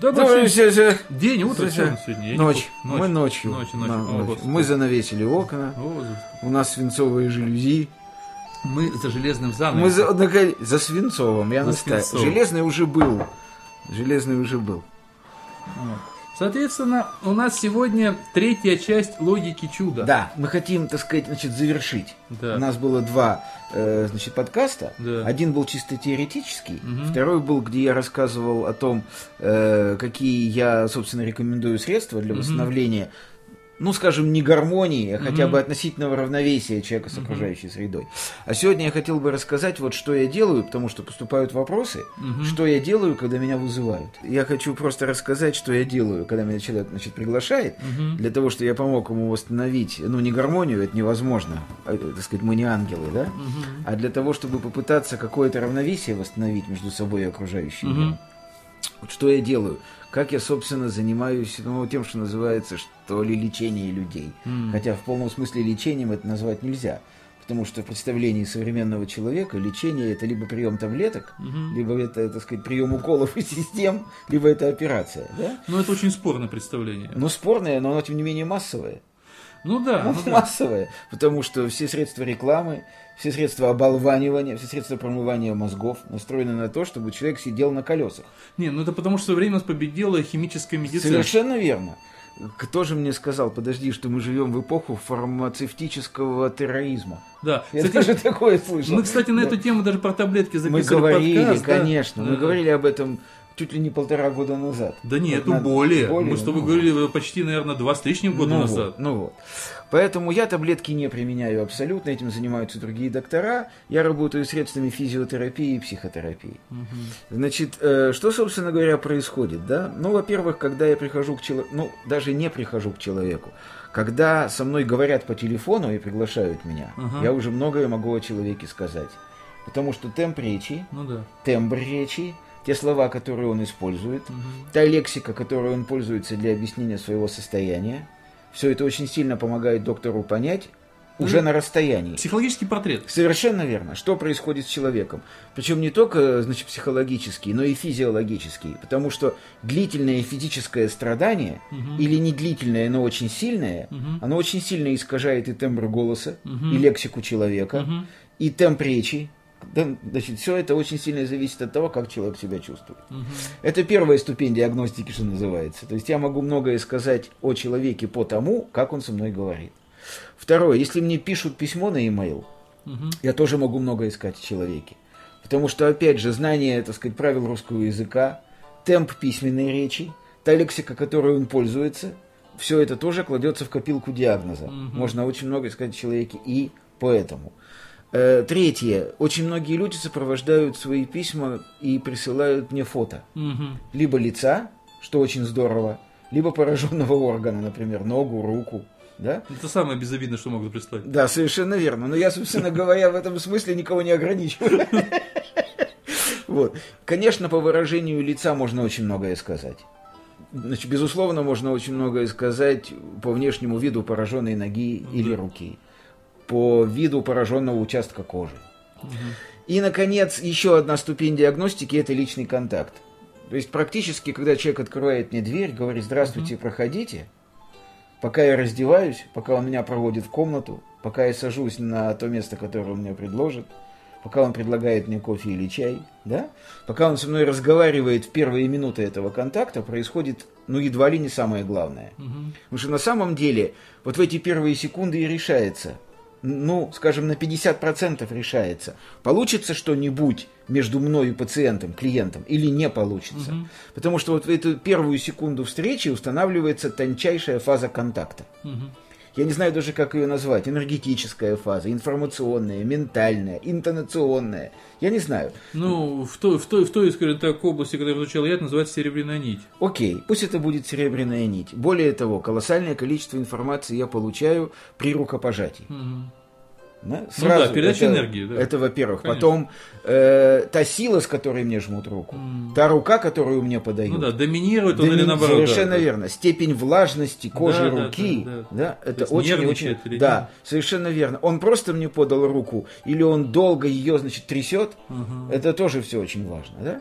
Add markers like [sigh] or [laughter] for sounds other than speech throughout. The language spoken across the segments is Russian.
Да, Ну, вообще, все- все- день, утро, сегодня? Я не Ночь. помню. Мы ночью. Ночь, ночь. На- О, ночь. Мы занавесили окна. О, У нас свинцовые жалюзи. Мы за железным занавесом. Мы за, наконец- за свинцовым, я За настаиваю. свинцовым. Железный уже был. Железный уже был. Соответственно, у нас сегодня третья часть логики чуда. Да, мы хотим, так сказать, значит, завершить. Да. У нас было два э, значит, подкаста. Да. Один был чисто теоретический, Мгм. второй был, где я рассказывал о том, э, какие я, собственно, рекомендую средства для восстановления, ну, скажем, не гармонии, а хотя Мгм. бы относительного равновесия человека с окружающей средой. А сегодня я хотел бы рассказать, вот что я делаю, потому что поступают вопросы, Мгм. что я делаю, когда меня вызывают. Я хочу просто рассказать, что я делаю, когда меня человек значит, приглашает, Мгм. для того, что я помог ему восстановить, ну, не гармонию, это невозможно, а, так сказать, мы не ангелы, да? Мгм. А для того, чтобы попытаться какое-то равновесие восстановить между собой и окружающим миром. Вот что я делаю? Как я, собственно, занимаюсь ну, тем, что называется, что ли, лечение людей. М. Хотя в полном смысле лечением это назвать нельзя. Потому что в представлении современного человека лечение это либо прием таблеток, Мгм. либо это, так сказать, прием уколов и систем, либо это операция. Да? Ну, это очень спорное представление. Но спорное, но оно, тем не менее, массовое. Ну да, Ну, ну да. массовое, потому что все средства рекламы, все средства оболванивания, все средства промывания мозгов настроены на то, чтобы человек сидел на колесах. Не, ну это потому, что время нас победила химическая медицина. Совершенно верно. Кто же мне сказал, подожди, что мы живем в эпоху фармацевтического терроризма? Да. Я Кстати, даже такое слышал. мы, кстати, на Да. эту тему даже про таблетки Мы записывали говорили, подкаст. да. конечно, мы Да. говорили об этом чуть ли не полтора года назад. Да нет, Вот ну надо- более. более, Мы с тобой ну. говорили почти, наверное, два с лишним года ну назад. Вот, ну вот. Поэтому я таблетки не применяю абсолютно, этим занимаются другие доктора. Я работаю средствами физиотерапии и психотерапии. Мгм. Значит, э, что, собственно говоря, происходит, да? Ну, во-первых, когда я прихожу к человеку, ну, даже не прихожу к человеку, когда со мной говорят по телефону и приглашают меня, Ага. я уже многое могу о человеке сказать. Потому что темп речи, Ну да. тембр речи, те слова, которые он использует, Мгм. та лексика, которой он пользуется для объяснения своего состояния, все это очень сильно помогает доктору понять уже Ну, на расстоянии. Психологический портрет. Совершенно верно. Что происходит с человеком? Причем не только, значит, психологический, но и физиологический. Потому что длительное физическое страдание, Мгм. или не длительное, но очень сильное, Мгм. оно очень сильно искажает и тембр голоса, Мгм. и лексику человека, Мгм. и темп речи. Да, Значит, все это очень сильно зависит от того, как человек себя чувствует. Мгм. Это первая ступень диагностики, что называется. То есть я могу многое сказать о человеке по тому, как он со мной говорит. Второе, если мне пишут письмо на e-mail, Мгм. я тоже могу много искать о человеке. Потому что, опять же, знание, так сказать, правил русского языка, темп письменной речи, та лексика, которой он пользуется, все это тоже кладется в копилку диагноза. Мгм. Можно очень много искать о человеке и поэтому. Э, Третье. Очень многие люди сопровождают свои письма и присылают мне фото. Мгм. Либо лица, что очень здорово, либо пораженного органа, например, ногу, руку. Да? Это самое безобидное, что могут прислать. Да, совершенно верно. Но я, собственно говоря, в этом смысле никого не ограничиваю. [laughs] Вот. Конечно, по выражению лица можно очень многое сказать. Значит, безусловно, можно очень многое сказать по внешнему виду пораженной ноги или руки, по виду пораженного участка кожи. И, наконец, еще одна ступень диагностики – это личный контакт. То есть практически, когда человек открывает мне дверь, говорит «Здравствуйте, проходите», пока я раздеваюсь, пока он меня проводит в комнату, пока я сажусь на то место, которое он мне предложит, пока он предлагает мне кофе или чай, да, пока он со мной разговаривает в первые минуты этого контакта, происходит, ну, едва ли не самое главное. Мгм. Потому что на самом деле вот в эти первые секунды и решается, ну, скажем, на 50% решается, получится что-нибудь между мной и пациентом, клиентом, или не получится. Мгм. Потому что вот в эту первую секунду встречи устанавливается тончайшая фаза контакта. Мгм. Я не знаю даже, как ее назвать. Энергетическая фаза, информационная, ментальная, интонационная. Я не знаю. Ну, в той, в той, в той, скажем так, области, которую изучал я, это называется серебряная нить. Окей, пусть это будет серебряная нить. Более того, колоссальное количество информации я получаю при рукопожатии. Мгм. Да? Ну да, передача это, энергии, да. Это, во-первых. Конечно. Потом э, та сила, с которой мне жмут руку, М. та рука, которую мне подают. Ну да, доминирует он Доми- или наоборот. Совершенно да. верно. Степень влажности кожи Да, да, руки, да, да, да. это есть очень, очень, или да, нет? совершенно верно. Он просто мне подал руку, или он долго ее, значит, трясет, Мгм. это тоже все очень важно, да.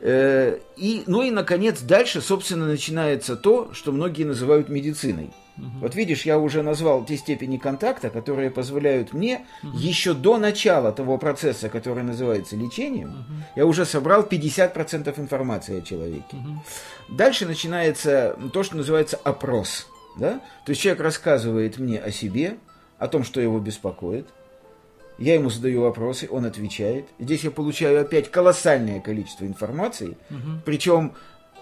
Э, И, ну и, наконец, дальше, собственно, начинается то, что многие называют медициной. Вот видишь, я уже назвал те степени контакта, которые позволяют мне еще до начала того процесса, который называется лечением, я уже собрал 50% информации о человеке. Мгм. Дальше начинается то, что называется опрос. Да? То есть человек рассказывает мне о себе, о том, что его беспокоит. Я ему задаю вопросы, он отвечает. Здесь я получаю опять колоссальное количество информации. Мгм. Причем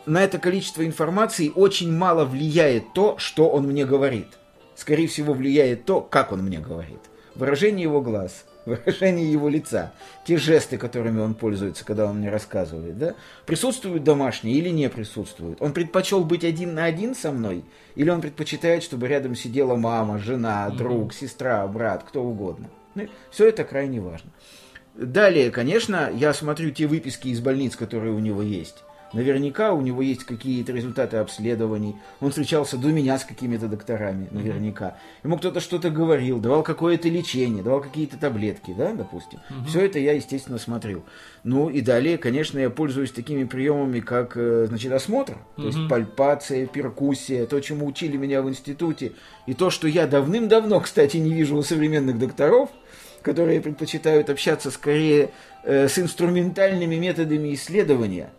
на это количество информации очень мало влияет то, что он мне говорит. Скорее всего, влияет то, как он мне говорит. Выражение его глаз, [laughs] выражение его лица, те жесты, которыми он пользуется, когда он мне рассказывает, да? Присутствуют домашние или не присутствуют? Он предпочел быть один на один со мной? Или он предпочитает, чтобы рядом сидела мама, жена, друг, сестра, брат, кто угодно? Все это крайне важно. Далее, конечно, я смотрю те выписки из больниц, которые у него есть. Наверняка у него есть какие-то результаты обследований. Он встречался до меня с какими-то докторами, наверняка. Ему кто-то что-то говорил, давал какое-то лечение, давал какие-то таблетки, да, допустим. Все это я, естественно, смотрю. Ну и далее, конечно, я пользуюсь такими приемами, как, э, значит, осмотр, то есть пальпация, перкуссия, то, чему учили меня в институте, и то, что я давным-давно, кстати, не вижу у современных докторов, которые предпочитают общаться скорее э, с инструментальными методами исследования,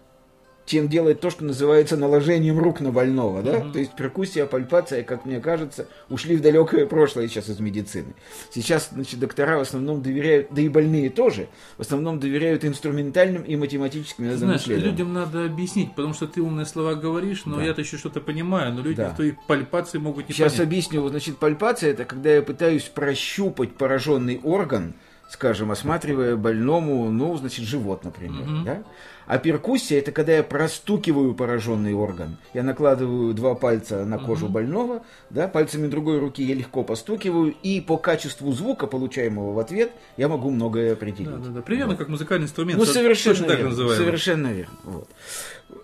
чем делать то, что называется наложением рук на больного, да? То есть перкуссия, пальпация, как мне кажется, ушли в далекое прошлое сейчас из медицины. Сейчас, значит, доктора в основном доверяют, да и больные тоже, в основном доверяют инструментальным и математическим методам Знаешь, людям надо объяснить, потому что ты умные слова говоришь, но Да. я-то еще что-то понимаю, но люди Да. в той пальпации могут не Сейчас понять. объясню. Значит, пальпация это когда я пытаюсь прощупать пораженный орган, скажем, осматривая больному, ну, значит, живот, например. Мгм. Да? А перкуссия это когда я простукиваю пораженный орган. Я накладываю два пальца на кожу больного, да, пальцами другой руки я легко постукиваю, и по качеству звука, получаемого в ответ, я могу многое определить. Да, да, да. Примерно как музыкальный инструмент. Ну, совершенно точно так верно. называемый. Совершенно верно. Вот.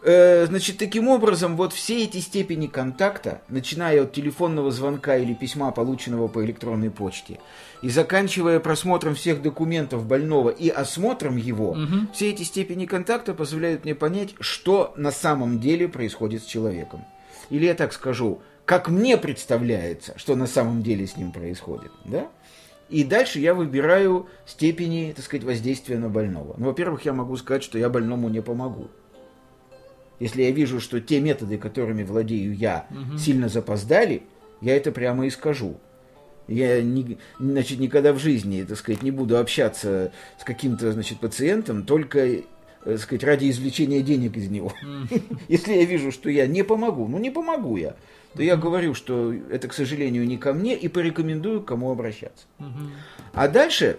Э, Значит, таким образом, вот все эти степени контакта, начиная от телефонного звонка или письма, полученного по электронной почте, и заканчивая просмотром всех документов больного и осмотром его, Мгм. все эти степени контакта позволяют мне понять, что на самом деле происходит с человеком. Или я так скажу, как мне представляется, что на самом деле с ним происходит. Да? И дальше я выбираю степени, так сказать, воздействия на больного. Ну, во-первых, я могу сказать, что я больному не помогу. Если я вижу, что те методы, которыми владею я, сильно запоздали, я это прямо и скажу. Я ни- значит, никогда в жизни, так сказать, не буду общаться с каким-то, значит, пациентом только, э, так сказать, ради извлечения денег из него. [laughs] Если я вижу, что я не помогу, ну не помогу я, то я говорю, что это, к сожалению, не ко мне, и порекомендую, к кому обращаться. А дальше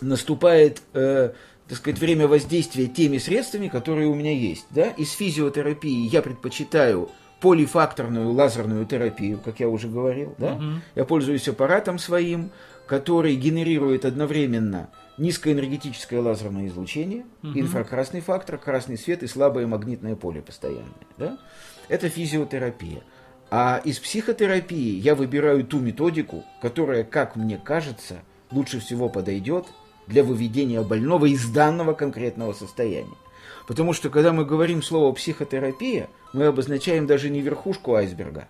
наступает, э, так сказать, время воздействия теми средствами, которые у меня есть. Да? Из физиотерапии я предпочитаю полифакторную лазерную терапию, как я уже говорил. Да? Мгм. Я пользуюсь аппаратом своим, который генерирует одновременно низкоэнергетическое лазерное излучение, инфракрасный фактор, красный свет и слабое магнитное поле постоянное. Да? Это физиотерапия. А из психотерапии я выбираю ту методику, которая, как мне кажется, лучше всего подойдет для выведения больного из данного конкретного состояния. Потому что, когда мы говорим слово психотерапия, мы обозначаем даже не верхушку айсберга.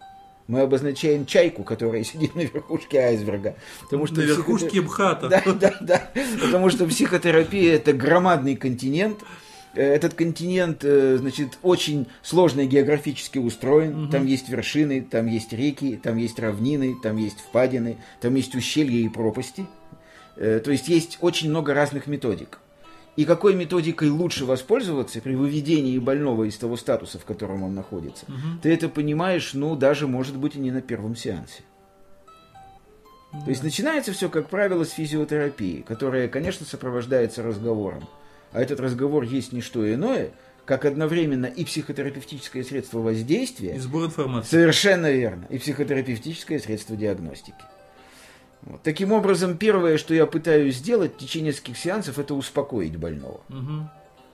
Мы обозначаем чайку, которая [laughs] сидит на верхушке айсберга. Потому что На психотер- верхушке МХАТа. Да, да, да. Потому что психотерапия это громадный континент, Э, Этот континент, э, значит, очень сложно географически устроен. Там есть вершины, там есть реки, там есть равнины, там есть впадины, там есть ущелья и пропасти. Э, То есть есть очень много разных методик. И какой методикой лучше воспользоваться при выведении больного из того статуса, в котором он находится, ты это понимаешь, ну, даже, может быть, и не на первом сеансе. То есть начинается все, как правило, с физиотерапии, которая, конечно, сопровождается разговором. А этот разговор есть не что иное, как одновременно и психотерапевтическое средство И воздействия, сбор информации. совершенно верно, и психотерапевтическое средство диагностики. Вот. Таким образом, первое, что я пытаюсь сделать в течение нескольких сеансов, это успокоить больного. Мгм.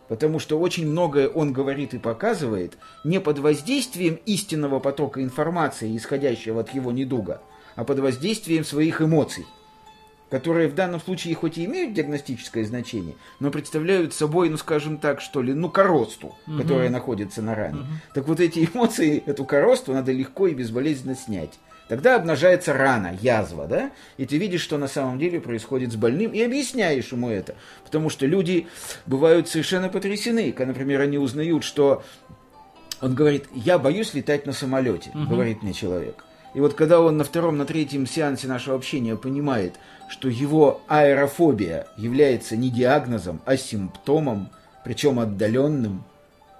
Потому что очень многое он говорит и показывает не под воздействием истинного потока информации, исходящего от его недуга, а под воздействием своих эмоций, которые в данном случае хоть и имеют диагностическое значение, но представляют собой, ну скажем так, что ли, ну коросту, которая находится на ране. Так вот эти эмоции, эту коросту надо легко и безболезненно снять. Тогда обнажается рана, язва, да? И ты видишь, что на самом деле происходит с больным, и объясняешь ему это. Потому что люди бывают совершенно потрясены, когда, например, они узнают, что он говорит, я боюсь летать на самолете, говорит мне человек. И вот когда он на втором, на третьем сеансе нашего общения понимает, что его аэрофобия является не диагнозом, а симптомом, причем отдаленным,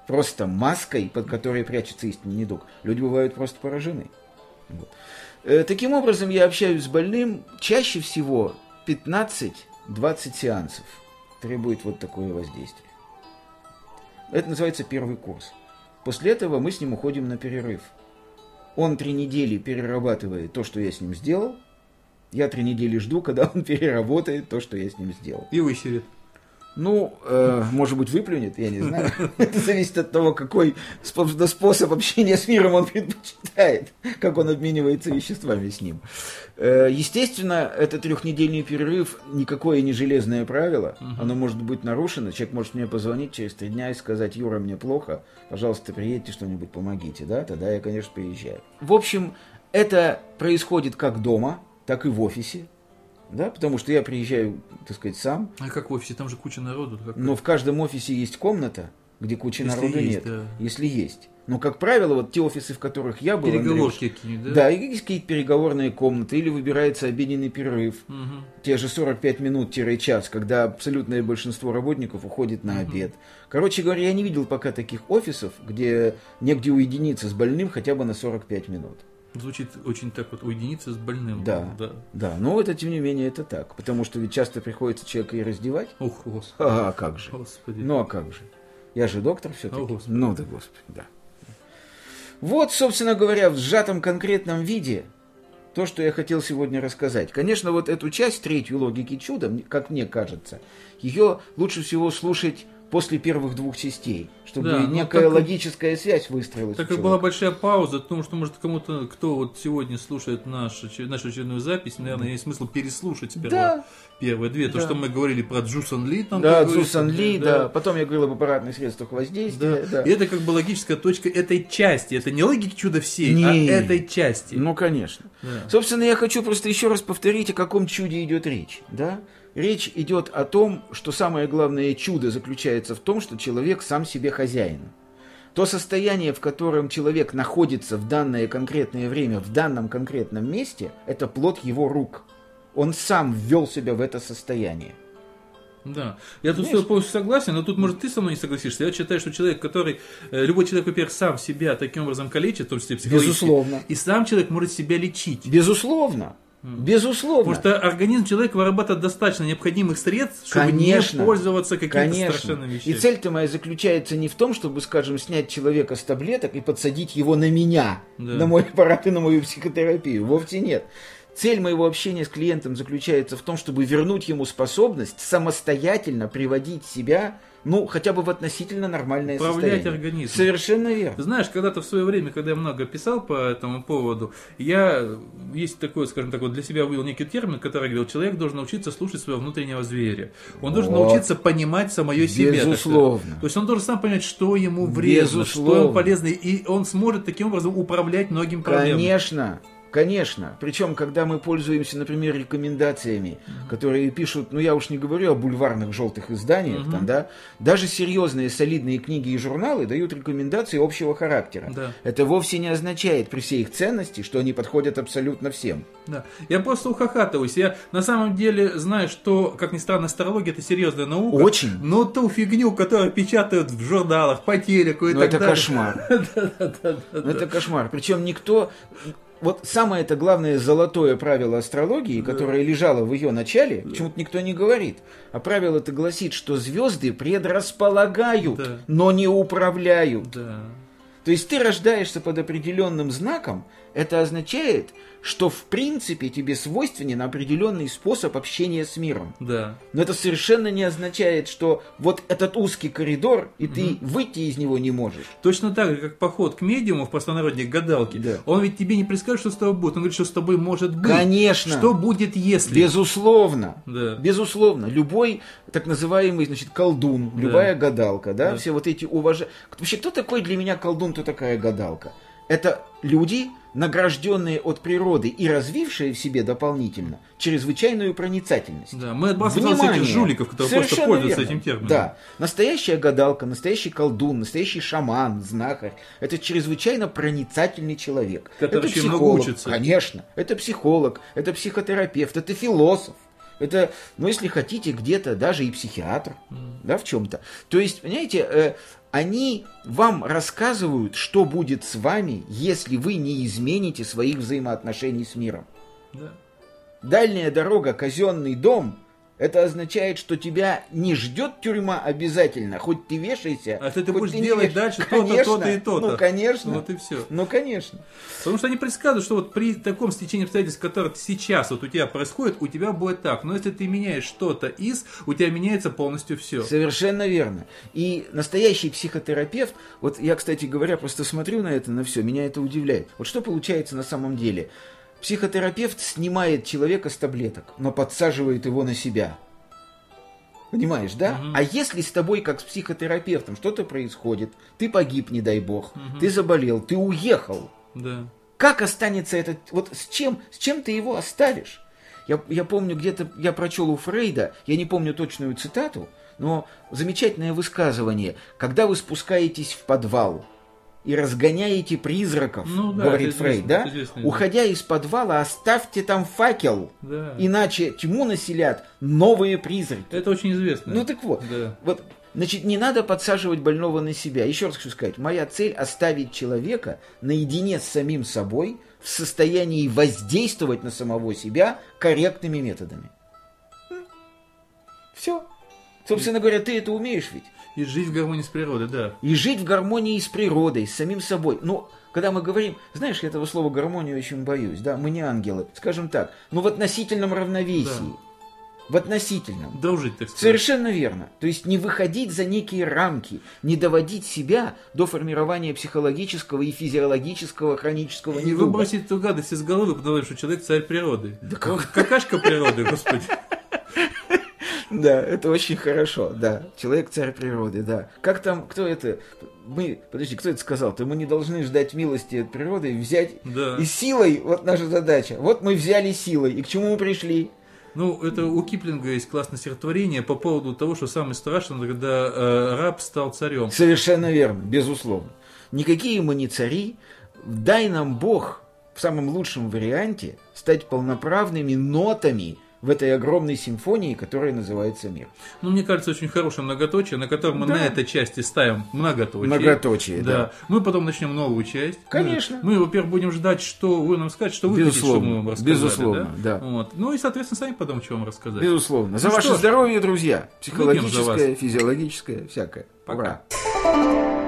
просто маской, под которой прячется истинный недуг, люди бывают просто поражены. Вот. Э, Таким образом, я общаюсь с больным чаще всего 15-20 сеансов. Требует вот такое воздействие. Это называется первый курс. После этого мы с ним уходим на перерыв. Он три недели перерабатывает то, что я с ним сделал. Я три недели жду, когда он [laughs] переработает то, что я с ним сделал. И высерет. Ну, э, может быть, выплюнет, я не знаю. [laughs] Это зависит от того, какой спо- способ общения с миром он [laughs] предпочитает, как он обменивается веществами с ним. Э, Естественно, это трехнедельный перерыв никакое не железное правило. Оно может быть нарушено. Человек может мне позвонить через три дня и сказать, Юра, мне плохо, пожалуйста, приедьте что-нибудь, помогите. Да, тогда я, конечно, приезжаю. В общем, это происходит как дома, так и в офисе. Да, потому что я приезжаю, так сказать, сам, А как в офисе? Там же куча народу. Как- но в каждом офисе есть комната, где кучи Если народа есть, нет. да. Если есть. Но, как правило, вот те офисы, в которых я был, Переговорки какие-нибудь, да, да? и есть какие-то переговорные комнаты, или выбирается обеденный перерыв, Мгм. те же 45 минут-час, когда абсолютное большинство работников уходит на обед. Короче говоря, я не видел пока таких офисов, где негде уединиться с больным хотя бы на 45 минут. Звучит очень так вот уединиться с больным. Да. да. Да, но это, тем не менее, это так, потому что ведь часто приходится человека и раздевать. Ух, господи. А как же? Господи. Ну а как же? Я же доктор все-таки. О, Господи. Ну да, господи, да. Вот, собственно говоря, в сжатом конкретном виде то, что я хотел сегодня рассказать. Конечно, вот эту часть, третью логики чуда, как мне кажется, ее лучше всего слушать после первых двух частей, чтобы Да, ну, некая так- логическая связь выстроилась. Так как была большая пауза, потому что, может, кому-то, кто вот сегодня слушает наш, очер- нашу очередную запись, наверное, есть смысл переслушать сперва Да. первые две. То, Да. что мы говорили про Джусан Ли, там, Да, Цусан Ли, да. Потом я говорил об аппаратных средствах воздействия. Да. да. И это как бы логическая точка этой части. Это не логики чуда всей, Не. а этой части. Ну, конечно. Да. Собственно, я хочу просто еще раз повторить, о каком чуде идет речь. Да? Речь идет о том, что самое главное чудо заключается в том, что человек сам себе хозяин. То состояние, в котором человек находится в данное конкретное время, в данном конкретном месте, это плод его рук. Он сам ввел себя в это состояние. Да. Я тут с Понимаешь? тобой полностью согласен, но тут, может, ты со мной не согласишься. Я считаю, что человек, который... э, Любой человек, во-первых, сам себя таким образом калечит, в том числе психологически. Безусловно. И сам человек может себя лечить. Безусловно. Безусловно. Потому что организм человека вырабатывает достаточно необходимых средств, чтобы Конечно. не пользоваться какими-то страшными И вещами. цель-то моя заключается не в том, чтобы, скажем, снять человека с таблеток и подсадить его на меня, Да. на мой аппарат и на мою психотерапию. Вовсе нет. Цель моего общения с клиентом заключается в том, чтобы вернуть ему способность самостоятельно приводить себя, ну, хотя бы в относительно нормальное Управлять состояние. организмом. Совершенно верно. Знаешь, когда-то в свое время, когда я много писал по этому поводу, я есть такой, скажем так, вот для себя вывел некий термин, который говорил, человек должен научиться слушать своего внутреннего зверя. Он должен Вот. научиться понимать самое себя. Безусловно. То есть он должен сам понять, что ему вредно, что Безусловно. ему полезно, и он сможет таким образом управлять многим проблемам. Конечно. Конечно. Причем, когда мы пользуемся, например, рекомендациями, которые пишут, ну я уж не говорю о бульварных желтых изданиях, там, да, даже серьезные солидные книги и журналы дают рекомендации общего характера. Да. Это вовсе не означает при всей их ценности, что они подходят абсолютно всем. Да. Я просто ухахатываюсь. Я на самом деле знаю, что, как ни странно, астрология это серьезная наука. Очень. Но ту фигню, которую печатают в журналах, по телеку и Ну так это далее. кошмар. [laughs] Ну, это кошмар. Причем никто... Вот самое это главное золотое правило астрологии, которое лежало в ее начале, почему-то никто не говорит. А правило это гласит, что звезды предрасполагают, Да. но не управляют. Да. То есть ты рождаешься под определенным знаком, это означает, что в принципе тебе свойственен определенный способ общения с миром. Да. Но это совершенно не означает, что вот этот узкий коридор, и ты выйти из него не можешь. Точно так же, как поход к медиуму в простонародье к гадалке. Да. Он ведь тебе не предскажет, что с тобой будет. Он говорит, что с тобой может быть. Конечно. Что будет, если. Безусловно. Да. Безусловно. Любой так называемый, значит, колдун, любая гадалка, да, Да. все вот эти уважаемые... Вообще, кто такой для меня колдун, кто такая гадалка? Это люди, награжденные от природы и развившие в себе дополнительно чрезвычайную проницательность. Да, мы отбрасываем этих жуликов, которые просто Совершенно пользуются верно. этим термином. Да. Настоящая гадалка, настоящий колдун, настоящий шаман, знахарь – это чрезвычайно проницательный человек. Который это очень много психолог, учится. Конечно. Это психолог, это психотерапевт, это философ. Это, ну, если хотите, где-то даже и психиатр, да, в чем-то. То есть, понимаете, э, они вам рассказывают, что будет с вами, если вы не измените своих взаимоотношений с миром. Да. Дальняя дорога, казенный дом, это означает, что тебя не ждет тюрьма обязательно, хоть ты вешайся. А ты, ты будешь не делать веш- дальше то-то, то-то и то-то. Ну, конечно. Вот и все. Ну, конечно. Потому что они предсказывают, что вот при таком стечении обстоятельств, которое сейчас вот у тебя происходит, у тебя будет так. Но если ты меняешь что-то из, у тебя меняется полностью все. Совершенно верно. И настоящий психотерапевт, вот я, кстати говоря, просто смотрю на это, на все, меня это удивляет. Вот что получается на самом деле? Психотерапевт снимает человека с таблеток, но подсаживает его на себя. Понимаешь, да? А если с тобой, как с психотерапевтом, что-то происходит, ты погиб, не дай бог, ты заболел, ты уехал, Да. как останется этот... Вот с чем, с чем ты его оставишь? Я, я помню, где-то я прочел у Фрейда, я не помню точную цитату, но замечательное высказывание. Когда вы спускаетесь в подвал и разгоняете призраков, Ну да, говорит Фрейд, да. Уходя из подвала, оставьте там факел, Да. иначе тьму населят новые призраки. Это очень известно. Ну так вот, Да. вот, значит, не надо подсаживать больного на себя. Еще раз хочу сказать, моя цель оставить человека наедине с самим собой в состоянии воздействовать на самого себя корректными методами. Все. Собственно говоря, ты это умеешь ведь. И жить в гармонии с природой, да. И жить в гармонии с природой, с самим собой. Ну, когда мы говорим, знаешь, я этого слова гармонию очень боюсь, да, мы не ангелы, скажем так, ну в относительном равновесии. В относительном. Дружить, так сказать. Совершенно верно. То есть не выходить за некие рамки, не доводить себя до формирования психологического и физиологического хронического И недуга. выбросить эту гадость из головы, потому что человек царь природы. Он какашка природы, господи. [laughs] Да, это очень хорошо, да. Человек царь природы, да. Как там, кто это? Мы, подожди, кто это сказал? То мы не должны ждать милости от природы, взять Да. и силой, вот наша задача. Вот мы взяли силой, и к чему мы пришли? Ну, это у Киплинга есть классное стихотворение по поводу того, что самое страшное, когда э, раб стал царем. Совершенно верно, безусловно. Никакие мы не цари. Дай нам Бог в самом лучшем варианте стать полноправными нотами в этой огромной симфонии, которая называется мир. Ну, мне кажется, очень хорошее многоточие, на котором мы Да. на этой части ставим многоточие. Многоточие, да. Мы потом начнем новую часть. Конечно. Мы, мы, во-первых, будем ждать, что вы нам скажете, что вы хотите, Безусловно, чтобы мы вам рассказали. безусловно, да. Вот. Ну и, соответственно, сами потом, что вам рассказать. Безусловно. За Ну ваше что здоровье, друзья. За Психологическое, вас. физиологическое, всякое. Пока. Ура.